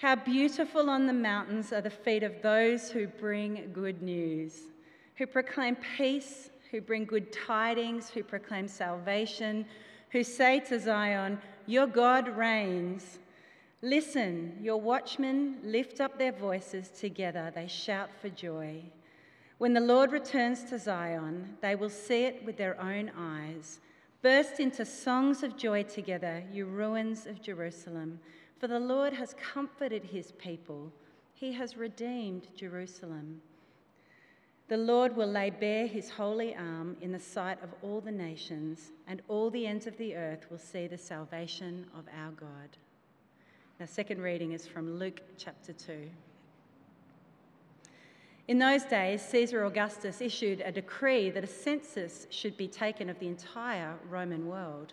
How beautiful on the mountains are the feet of those who bring good news, who proclaim peace, who bring good tidings, who proclaim salvation, who say to Zion, Your God reigns. Listen, your watchmen lift up their voices together, they shout for joy. When the Lord returns to Zion, they will see it with their own eyes. Burst into songs of joy together, you ruins of Jerusalem. For the Lord has comforted his people, he has redeemed Jerusalem. The Lord will lay bare his holy arm in the sight of all the nations, and all the ends of the earth will see the salvation of our God. The second reading is from Luke chapter 2. In those days, Caesar Augustus issued a decree that a census should be taken of the entire Roman world.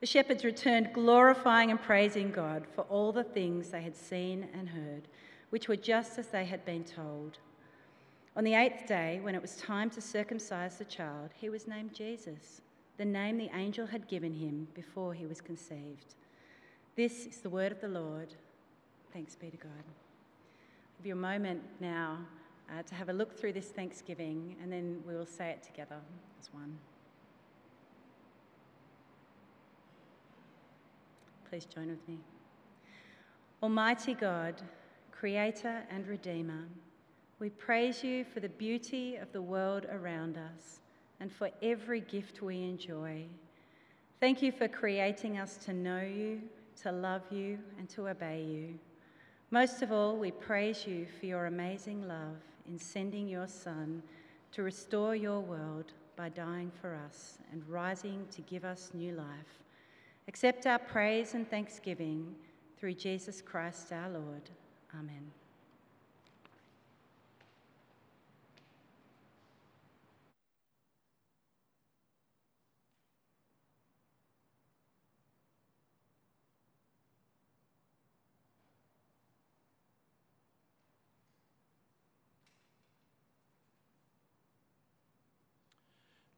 The shepherds returned, glorifying and praising God for all the things they had seen and heard, which were just as they had been told. On the eighth day, when it was time to circumcise the child, he was named Jesus, the name the angel had given him before he was conceived. This is the word of the Lord. Thanks be to God. Give you a moment now uh, to have a look through this Thanksgiving, and then we will say it together as one. Please join with me. Almighty God, Creator and Redeemer, we praise you for the beauty of the world around us and for every gift we enjoy. Thank you for creating us to know you, to love you, and to obey you. Most of all, we praise you for your amazing love in sending your Son to restore your world by dying for us and rising to give us new life. Accept our praise and thanksgiving through Jesus Christ our Lord. Amen.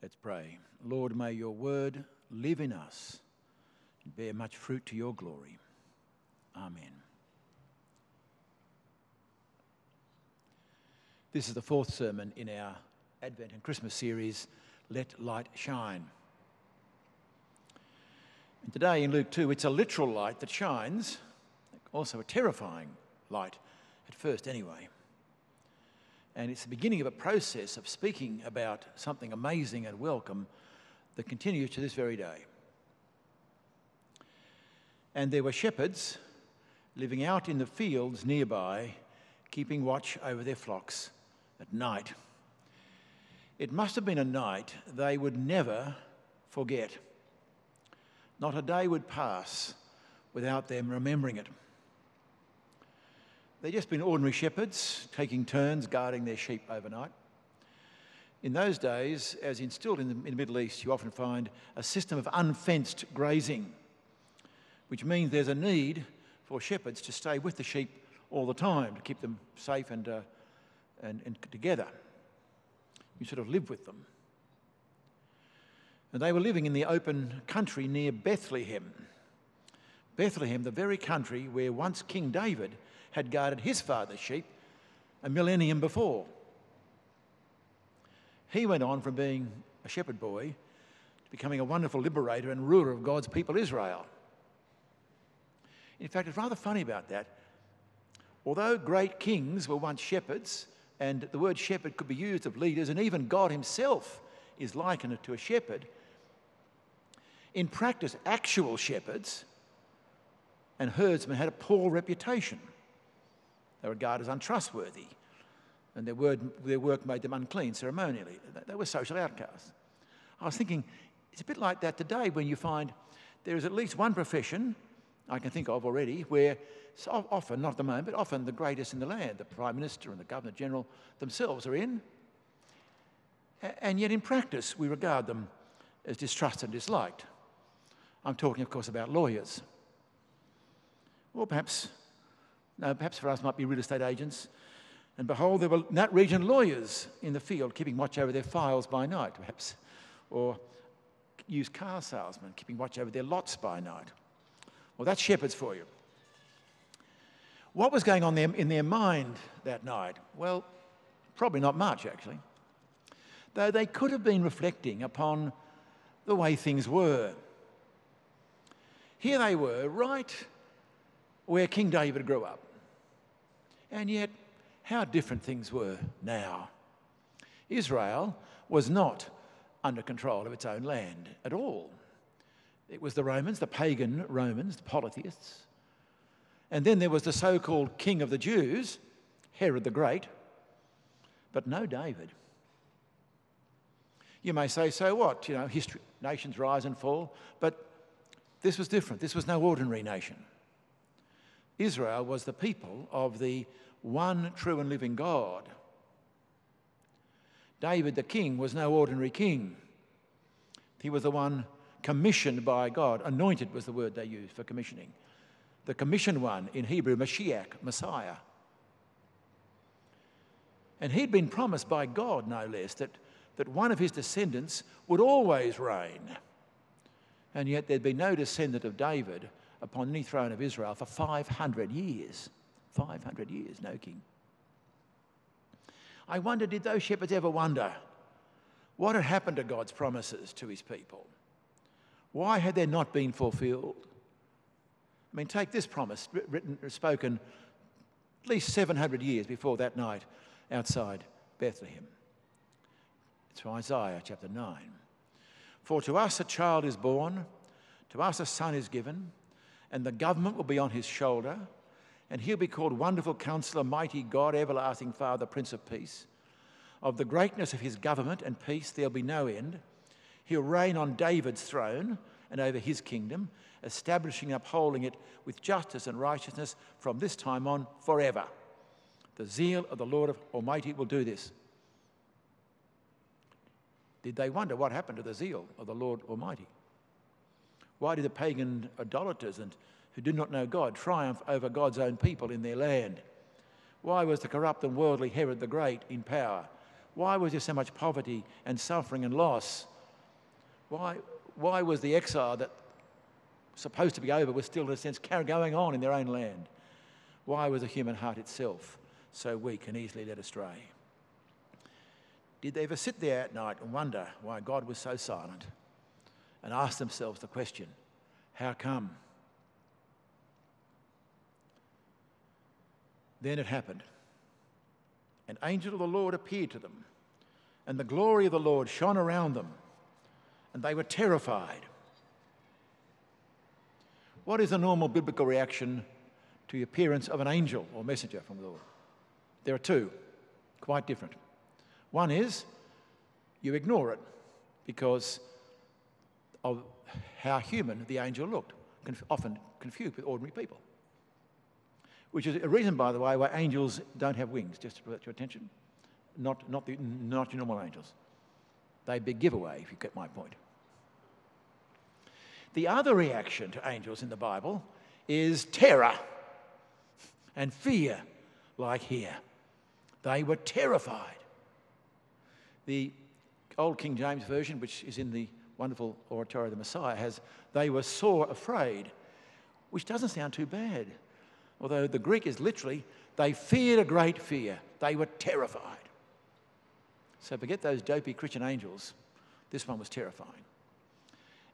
Let's pray. Lord, may your word live in us bear much fruit to your glory. Amen. This is the fourth sermon in our Advent and Christmas series, Let Light Shine. And today in Luke 2, it's a literal light that shines, also a terrifying light, at first anyway. And it's the beginning of a process of speaking about something amazing and welcome that continues to this very day. And there were shepherds living out in the fields nearby, keeping watch over their flocks at night. It must have been a night they would never forget. Not a day would pass without them remembering it. They'd just been ordinary shepherds taking turns guarding their sheep overnight. In those days, as instilled in the, in the Middle East, you often find a system of unfenced grazing, which means there's a need for shepherds to stay with the sheep all the time to keep them safe and, uh, and, and together. You sort of live with them. And they were living in the open country near Bethlehem. Bethlehem, the very country where once King David had guarded his father's sheep a millennium before. He went on from being a shepherd boy to becoming a wonderful liberator and ruler of God's people, Israel. In fact, it's rather funny about that. Although great kings were once shepherds, and the word shepherd could be used of leaders, and even God himself is likened to a shepherd, in practice, actual shepherds and herdsmen had a poor reputation. They were regarded as untrustworthy, and their, word, their work made them unclean ceremonially. They were social outcasts. I was thinking, it's a bit like that today when you find there is at least one profession I can think of already where so often, not at the moment, but often the greatest in the land, the Prime Minister and the Governor General themselves are in. And yet, in practice, we regard them as distrusted and disliked. I'm talking, of course, about lawyers. Or perhaps, no, perhaps for us might be real estate agents. And behold, there were that region lawyers in the field keeping watch over their files by night, perhaps. Or used car salesmen keeping watch over their lots by night. Well, that's shepherds for you. What was going on in their mind that night? Well, probably not much, actually. Though they could have been reflecting upon the way things were. Here they were, right where King David grew up. And yet, how different things were now. Israel was not under control of its own land at all. It was the Romans, the pagan Romans, the polytheists. And then there was the so called king of the Jews, Herod the Great, but no David. You may say, so what? You know, history, nations rise and fall, but this was different. This was no ordinary nation. Israel was the people of the one true and living God. David the king was no ordinary king. He was the one commissioned by God. Anointed was the word they used for commissioning. The commissioned one in Hebrew, Mashiach, Messiah. And he'd been promised by God, no less, that, that one of his descendants would always reign. And yet there'd be no descendant of David upon any throne of Israel for 500 years. 500 years, no king. I wonder, did those shepherds ever wonder what had happened to God's promises to his people? Why had they not been fulfilled? I mean, take this promise written, spoken at least 700 years before that night outside Bethlehem. It's from Isaiah chapter 9. For to us a child is born, to us a son is given, and the government will be on his shoulder, and he'll be called Wonderful Counselor, Mighty God, Everlasting Father, Prince of Peace. Of the greatness of his government and peace there'll be no end. He'll reign on David's throne and over his kingdom, establishing and upholding it with justice and righteousness from this time on forever. The zeal of the Lord of Almighty will do this. Did they wonder what happened to the zeal of the Lord Almighty? Why did the pagan idolaters and who did not know God triumph over God's own people in their land? Why was the corrupt and worldly Herod the Great in power? Why was there so much poverty and suffering and loss? Why, why was the exile that supposed to be over was still, in a sense, going on in their own land? Why was the human heart itself so weak and easily led astray? Did they ever sit there at night and wonder why God was so silent and ask themselves the question, how come? Then it happened. An angel of the Lord appeared to them, and the glory of the Lord shone around them, and they were terrified. What is the normal biblical reaction to the appearance of an angel or messenger from the Lord? There are two, quite different. One is you ignore it because of how human the angel looked, often confused with ordinary people. Which is a reason, by the way, why angels don't have wings, just to put your attention. Not, not, the, not your normal angels. They big giveaway, if you get my point. The other reaction to angels in the Bible is terror and fear, like here. They were terrified. The Old King James Version, which is in the wonderful oratorio of the Messiah, has they were sore afraid, which doesn't sound too bad. Although the Greek is literally, they feared a great fear. They were terrified. So forget those dopey Christian angels. This one was terrifying.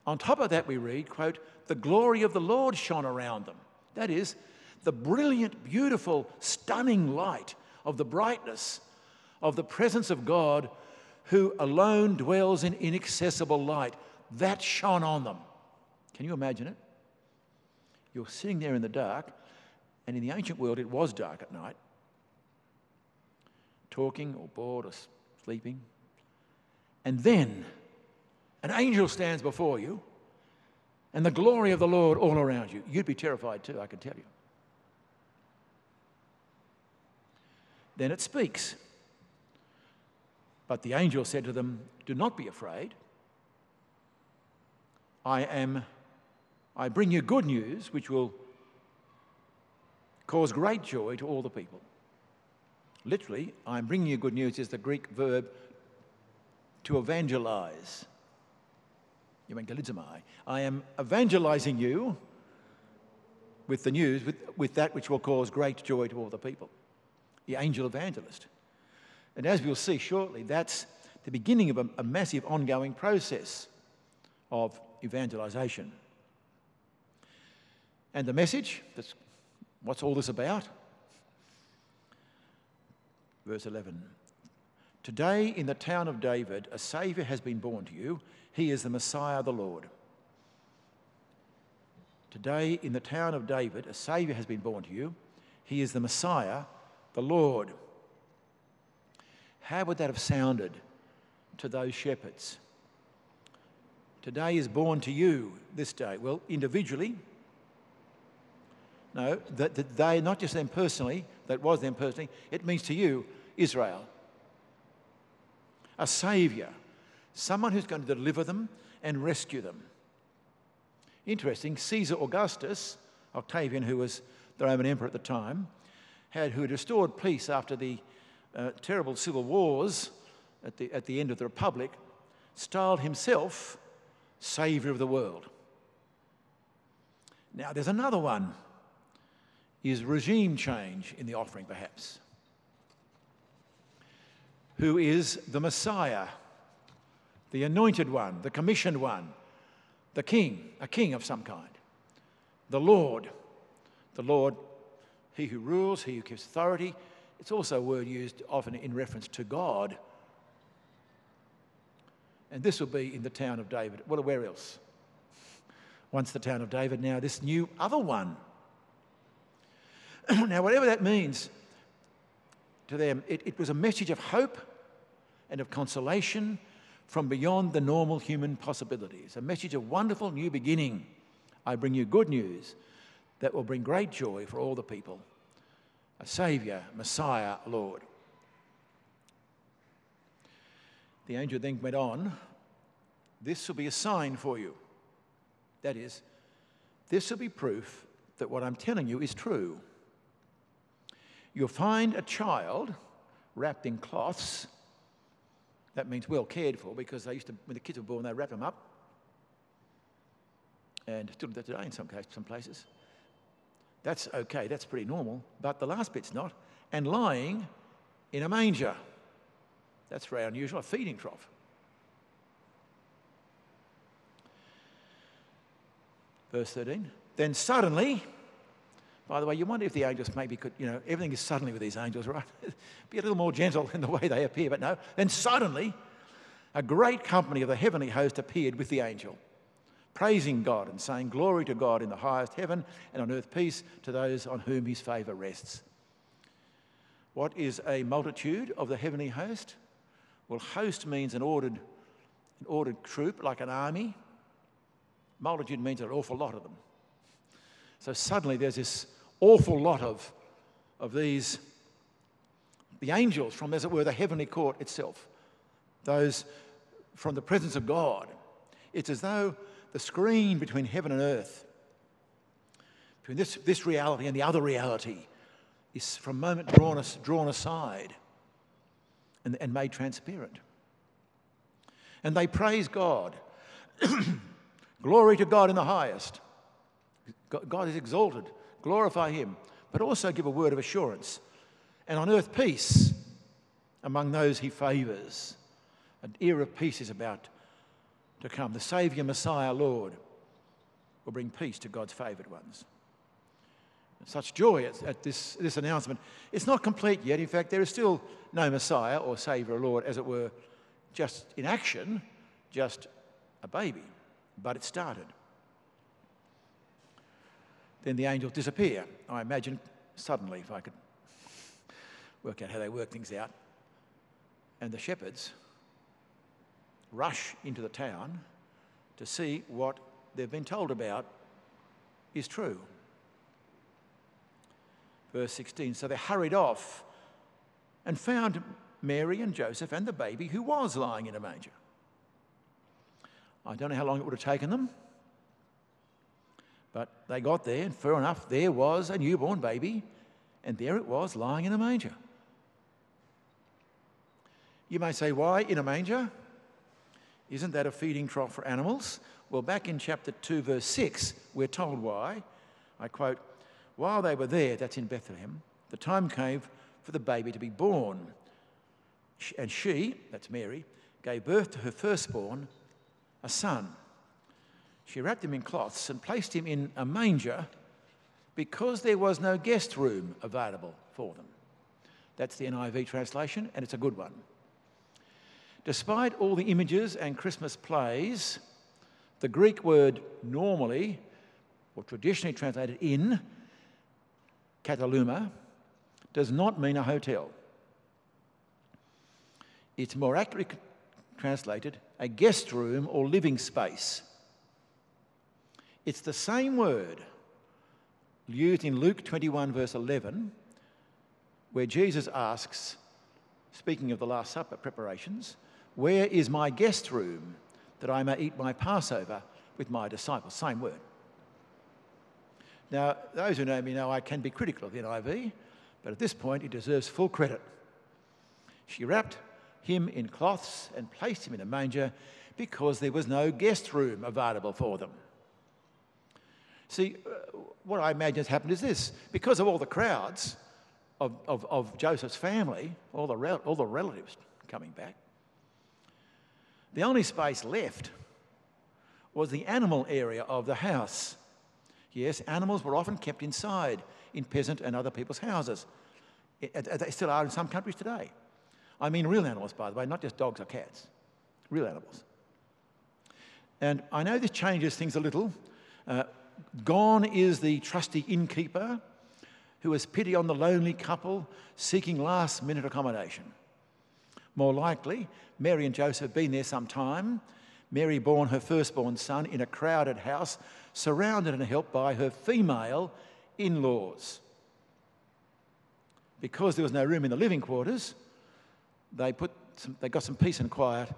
On top of that, we read, quote, the glory of the Lord shone around them. That is, the brilliant, beautiful, stunning light of the brightness of the presence of God who alone dwells in inaccessible light. That shone on them. Can you imagine it? You're sitting there in the dark, and in the ancient world, it was dark at night, talking or bored or sleeping. And then an angel stands before you, and the glory of the Lord all around you. You'd be terrified too, I can tell you. Then it speaks. But the angel said to them, Do not be afraid. I am I bring you good news which will cause great joy to all the people. Literally, I'm bringing you good news is the Greek verb to evangelize. Evangelizomai. I am evangelizing you with the news, with, with that which will cause great joy to all the people. The angel evangelist. And as we'll see shortly, that's the beginning of a, a massive ongoing process of evangelization. And the message, that's what's all this about? Verse 11. Today in the town of David, a Saviour has been born to you. He is the Messiah, the Lord. Today in the town of David, a Saviour has been born to you. He is the Messiah, the Lord. How would that have sounded to those shepherds? Today is born to you this day. Well, individually. No, that, that they, not just them personally, that was them personally, it means to you, Israel. A saviour, someone who's going to deliver them and rescue them. Interesting, Caesar Augustus, Octavian, who was the Roman emperor at the time, had, who had restored peace after the uh, terrible civil wars at the, at the end of the Republic, styled himself Saviour of the world. Now, there's another one. Is regime change in the offering, perhaps? Who is the Messiah, the anointed one, the commissioned one, the king, a king of some kind, the Lord, the Lord, he who rules, he who gives authority, it's also a word used often in reference to God. And this will be in the town of David. Well, where else? Once the town of David, now this new other one. now, whatever that means to them, it, it was a message of hope and of consolation from beyond the normal human possibilities. A message of wonderful new beginning. I bring you good news that will bring great joy for all the people a Saviour, Messiah, Lord. The angel then went on, This will be a sign for you. That is, this will be proof that what I'm telling you is true. You'll find a child wrapped in cloths. That means well cared for because they used to, when the kids were born, they wrap them up. And still do that today in some, cases, some places. That's okay, that's pretty normal. But the last bit's not. And lying in a manger. That's very unusual, a feeding trough. Verse 13. Then suddenly, by the way, you wonder if the angels maybe could, you know, everything is suddenly with these angels, right? Be a little more gentle in the way they appear, but no. Then suddenly, a great company of the heavenly host appeared with the angel praising God and saying, Glory to God in the highest heaven and on earth peace to those on whom his favour rests. What is a multitude of the heavenly host? Well, host means an ordered, an ordered troop, like an army. Multitude means an awful lot of them. So suddenly there's this awful lot of, of these, the angels from, as it were, the heavenly court itself, those from the presence of God. It's as though the screen between heaven and earth, between this, this reality and the other reality, is from a moment drawn, drawn aside and, and made transparent. And they praise God. Glory to God in the highest. God is exalted. Glorify Him, but also give a word of assurance. And on earth, peace among those He favours. An era of peace is about to come. The Saviour, Messiah, Lord, will bring peace to God's favoured ones. Such joy at, at, this, this announcement. It's not complete yet. In fact, there is still no Messiah or Saviour or Lord, as it were, just in action, just a baby. But it started. Then the angels disappear. I imagine suddenly, if I could work out how they work things out. And the shepherds rush into the town to see what they've been told about is true. Verse 16 So they hurried off and found Mary and Joseph and the baby who was lying in a manger. I don't know how long it would have taken them, but they got there, and fair enough, there was a newborn baby, and there it was lying in a manger. You may say, why in a manger? Isn't that a feeding trough for animals? Well, back in chapter 2, verse 6, we're told why. I quote, While they were there, that's in Bethlehem, the time came for the baby to be born. And she, that's Mary, gave birth to her firstborn, a son. She wrapped him in cloths and placed him in a manger because there was no guest room available for them. That's the NIV translation, and it's a good one. Despite all the images and Christmas plays, the Greek word normally, or traditionally translated in, kataluma, does not mean a hotel. It's more accurately translated a guest room or living space. It's the same word used in Luke 21, verse 11, where Jesus asks, speaking of the Last Supper preparations, where is my guest room that I may eat my Passover with my disciples? Same word. Now, those who know me know I can be critical of the NIV, but at this point it deserves full credit. She wrapped him in cloths and placed him in a manger because there was no guest room available for them. See, uh, what I imagine has happened is this because of all the crowds of, of, of Joseph's family, all the, all the relatives coming back, the only space left was the animal area of the house. Yes, animals were often kept inside in peasant and other people's houses. They still are in some countries today. I mean, real animals, by the way, not just dogs or cats, real animals. And I know this changes things a little. Uh, gone is the trusty innkeeper who has pity on the lonely couple seeking last minute accommodation. More likely, Mary and Joseph have been there some time. Mary born her firstborn son in a crowded house, surrounded and helped by her female in laws. Because there was no room in the living quarters, they, put some, they got some peace and quiet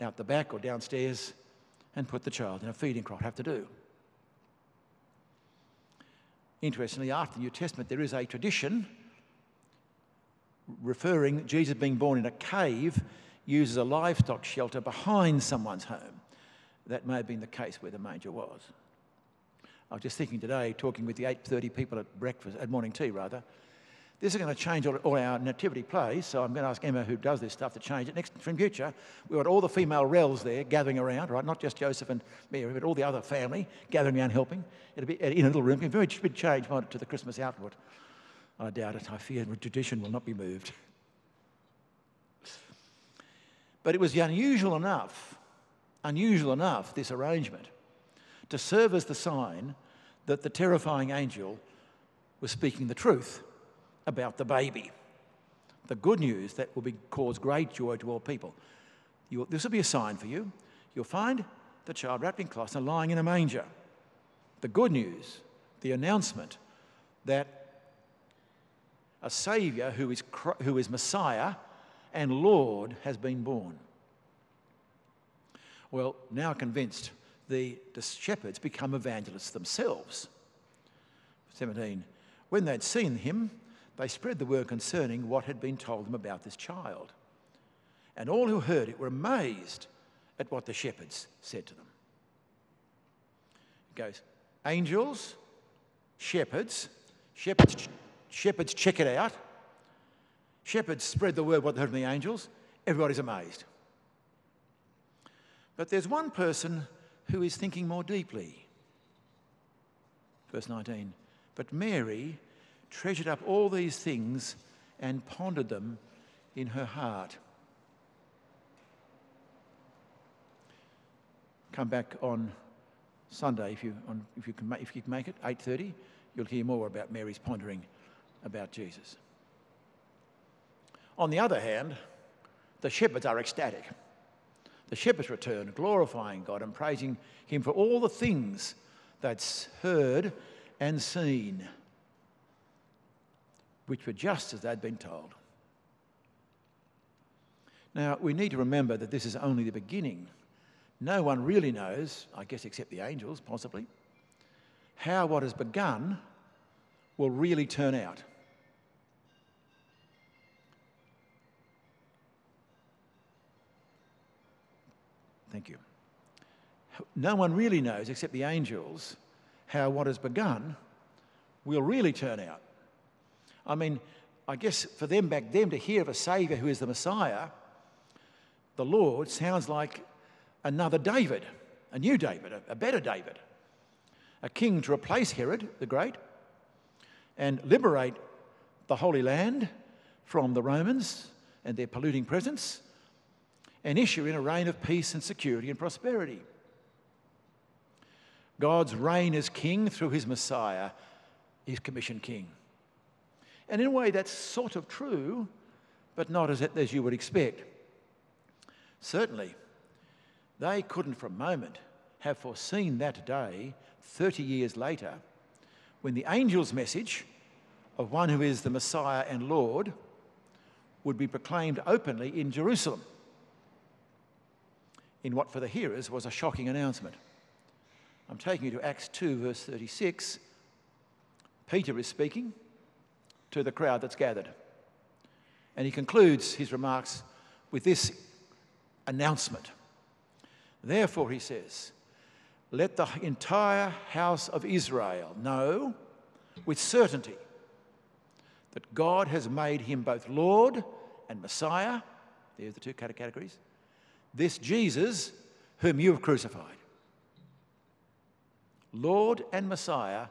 out the back or downstairs and put the child in a feeding trough. Have to do. Interestingly, after the New Testament, there is a tradition referring Jesus being born in a cave uses a livestock shelter behind someone's home. That may have been the case where the manger was. I was just thinking today, talking with the 8.30 people at breakfast, at morning tea rather, this is going to change all, all, our nativity plays, so I'm going to ask Emma, who does this stuff, to change it. Next, from future, we want all the female rels there gathering around, right? Not just Joseph and Mary, but all the other family gathering around helping. It'll be in a little room. A very big change, to the Christmas output. I doubt it. I fear tradition will not be moved. But it was unusual enough, unusual enough, this arrangement, to serve as the sign that the terrifying angel was speaking the truth about the baby. the good news that will be, cause great joy to all people. You, this will be a sign for you. You'll find the child wrapped in cloths and lying in a manger. The good news, the announcement that a Saviour who is, who is Messiah and Lord has been born. Well, now convinced, the, the shepherds become evangelists themselves. 17. When they'd seen him, they spread the word concerning what had been told them about this child. And all who heard it were amazed at what the shepherds said to them. It goes, angels, shepherds, shepherds, shepherds check it out. Shepherds spread the word what they heard from the angels. Everybody's amazed. But there's one person who is thinking more deeply. Verse 19. But Mary treasured up all these things and pondered them in her heart. Come back on Sunday if you, on, if you, can, if you can make it, 8.30. You'll hear more about Mary's pondering about Jesus. On the other hand, the shepherds are ecstatic. The shepherds return, glorifying God and praising Him for all the things they'd heard and seen which were just as they'd been told. Now, we need to remember that this is only the beginning. No one really knows, I guess except the angels, possibly, how what has begun will really turn out. Thank you. No one really knows, except the angels, how what has begun will really turn out. I mean, I guess for them back then to hear of a Saviour who is the Messiah, the Lord, sounds like another David, a new David, a, better David, a king to replace Herod the Great and liberate the Holy Land from the Romans and their polluting presence and issue in a reign of peace and security and prosperity. God's reign as king through his Messiah, his commissioned king. And in a way, that's sort of true, but not as, as you would expect. Certainly, they couldn't for a moment have foreseen that day, 30 years later, when the angel's message of one who is the Messiah and Lord would be proclaimed openly in Jerusalem, in what for the hearers was a shocking announcement. I'm taking you to Acts 2, verse 36. Peter is speaking to the crowd that's gathered. And he concludes his remarks with this announcement. Therefore, he says, let the entire house of Israel know with certainty that God has made him both Lord and Messiah. There's the two categories. This Jesus, whom you have crucified. Lord and Messiah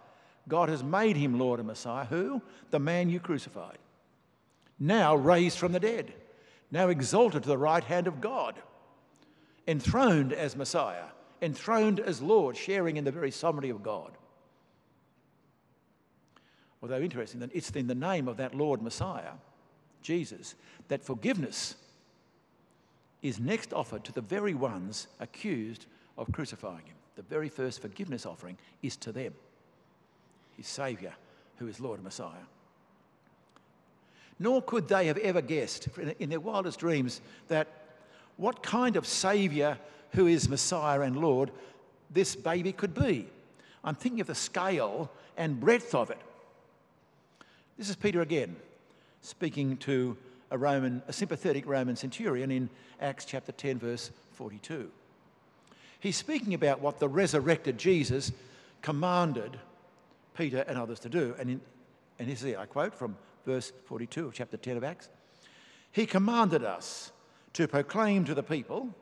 God has made him Lord and Messiah. Who? The man you crucified. Now raised from the dead, now exalted to the right hand of God, enthroned as Messiah, enthroned as Lord, sharing in the very sovereignty of God. Although interesting, that it's in the name of that Lord Messiah, Jesus, that forgiveness is next offered to the very ones accused of crucifying him. The very first forgiveness offering is to them his Saviour, who is Lord and Messiah. Nor could they have ever guessed in their wildest dreams that what kind of Saviour who is Messiah and Lord this baby could be. I'm thinking of the scale and breadth of it. This is Peter again, speaking to a Roman, a sympathetic Roman centurion in Acts chapter 10, verse 42. He's speaking about what the resurrected Jesus commanded Peter and others to do. And, in, and this is, I quote from verse 42 of chapter 10 of Acts He commanded us to proclaim to the people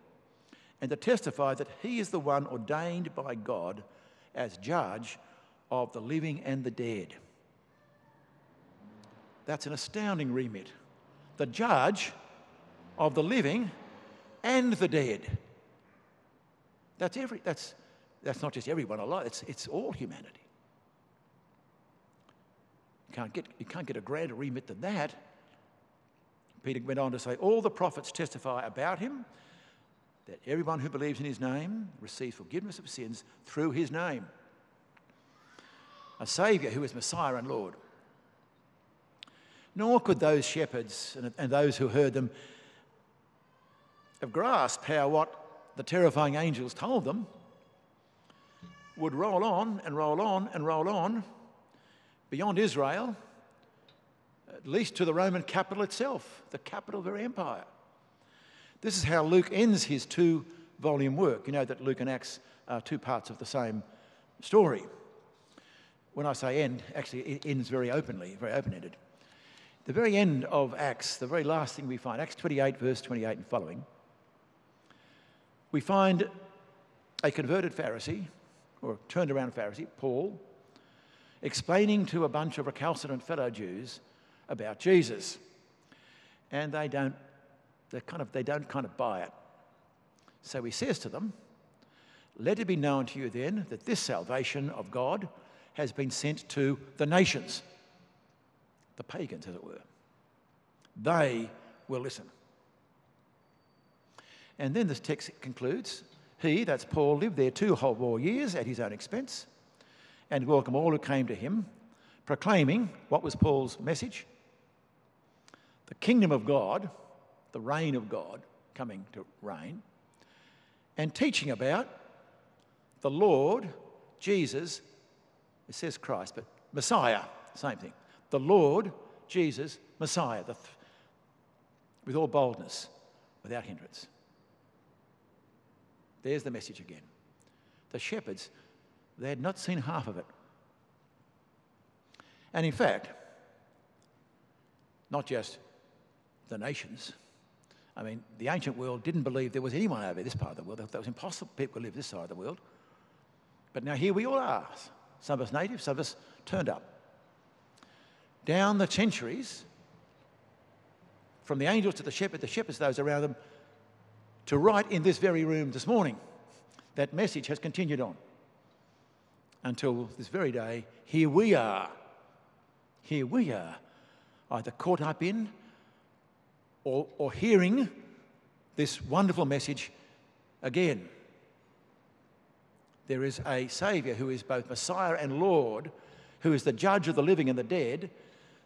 and to testify that He is the one ordained by God as judge of the living and the dead. That's an astounding remit. The judge of the living and the dead. That's, every, that's, that's not just everyone alive, it's, it's all humanity. Can't get, you can't get a grander remit than that. Peter went on to say, All the prophets testify about him that everyone who believes in his name receives forgiveness of sins through his name. A Saviour who is Messiah and Lord. Nor could those shepherds and, and those who heard them have grasped how what the terrifying angels told them would roll on and roll on and roll on beyond Israel, at least to the Roman capital itself, the capital of their empire. This is how Luke ends his two volume work. You know that Luke and Acts are two parts of the same story. When I say end, actually, it ends very openly, very open ended. The very end of Acts, the very last thing we find, Acts 28, verse 28 and following, we find a converted Pharisee, or turned around Pharisee, Paul, explaining to a bunch of recalcitrant fellow Jews about Jesus. And they don't, they kind of, they don't kind of buy it. So he says to them, Let it be known to you then that this salvation of God has been sent to the nations, the pagans, as it were. They will listen. And then this text concludes He, that's Paul, lived there two whole war years at his own expense and welcome all who came to him, proclaiming what was Paul's message? The kingdom of God, the reign of God coming to reign, and teaching about the Lord Jesus, it says Christ, but Messiah, same thing. The Lord Jesus, Messiah, the, with all boldness, without hindrance. There's the message again. The shepherds, they had not seen half of it. And in fact, not just the nations. I mean, the ancient world didn't believe there was anyone over this part of the world. That was impossible people could live this side of the world. But now here we all are. Some of us native, some of us turned up. Down the centuries, from the angels to the shepherd, the shepherds, those around them, to right in this very room this morning. That message has continued on until this very day. Here we are. Here we are, either caught up in or, or hearing this wonderful message again. There is a Saviour who is both Messiah and Lord, who is the judge of the living and the dead.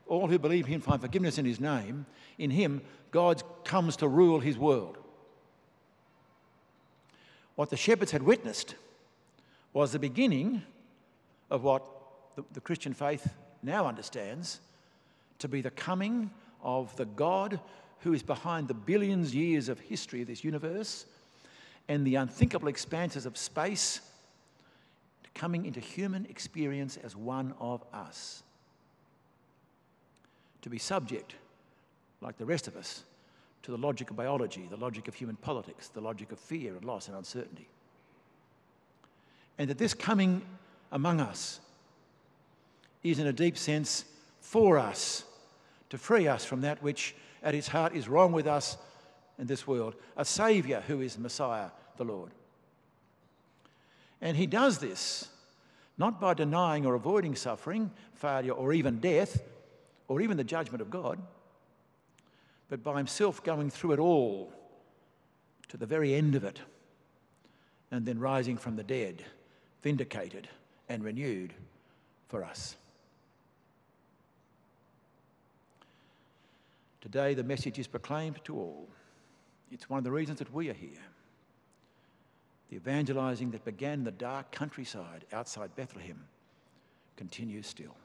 All who believe him find forgiveness in his name. In him, God comes to rule his world. What the shepherds had witnessed was the beginning of what the, the Christian faith now understands to be the coming of the God who is behind the billions years of history of this universe and the unthinkable expanses of space coming into human experience as one of us. To be subject, like the rest of us, to the logic of biology, the logic of human politics, the logic of fear and loss and uncertainty. And that this coming among us is, in a deep sense, for us, to free us from that which at its heart is wrong with us in this world, a Saviour who is Messiah, the Lord. And he does this not by denying or avoiding suffering, failure, or even death, or even the judgment of God but by himself going through it all to the very end of it, and then rising from the dead, vindicated and renewed for us. Today, the message is proclaimed to all. It's one of the reasons that we are here. The evangelizing that began in the dark countryside outside Bethlehem continues still.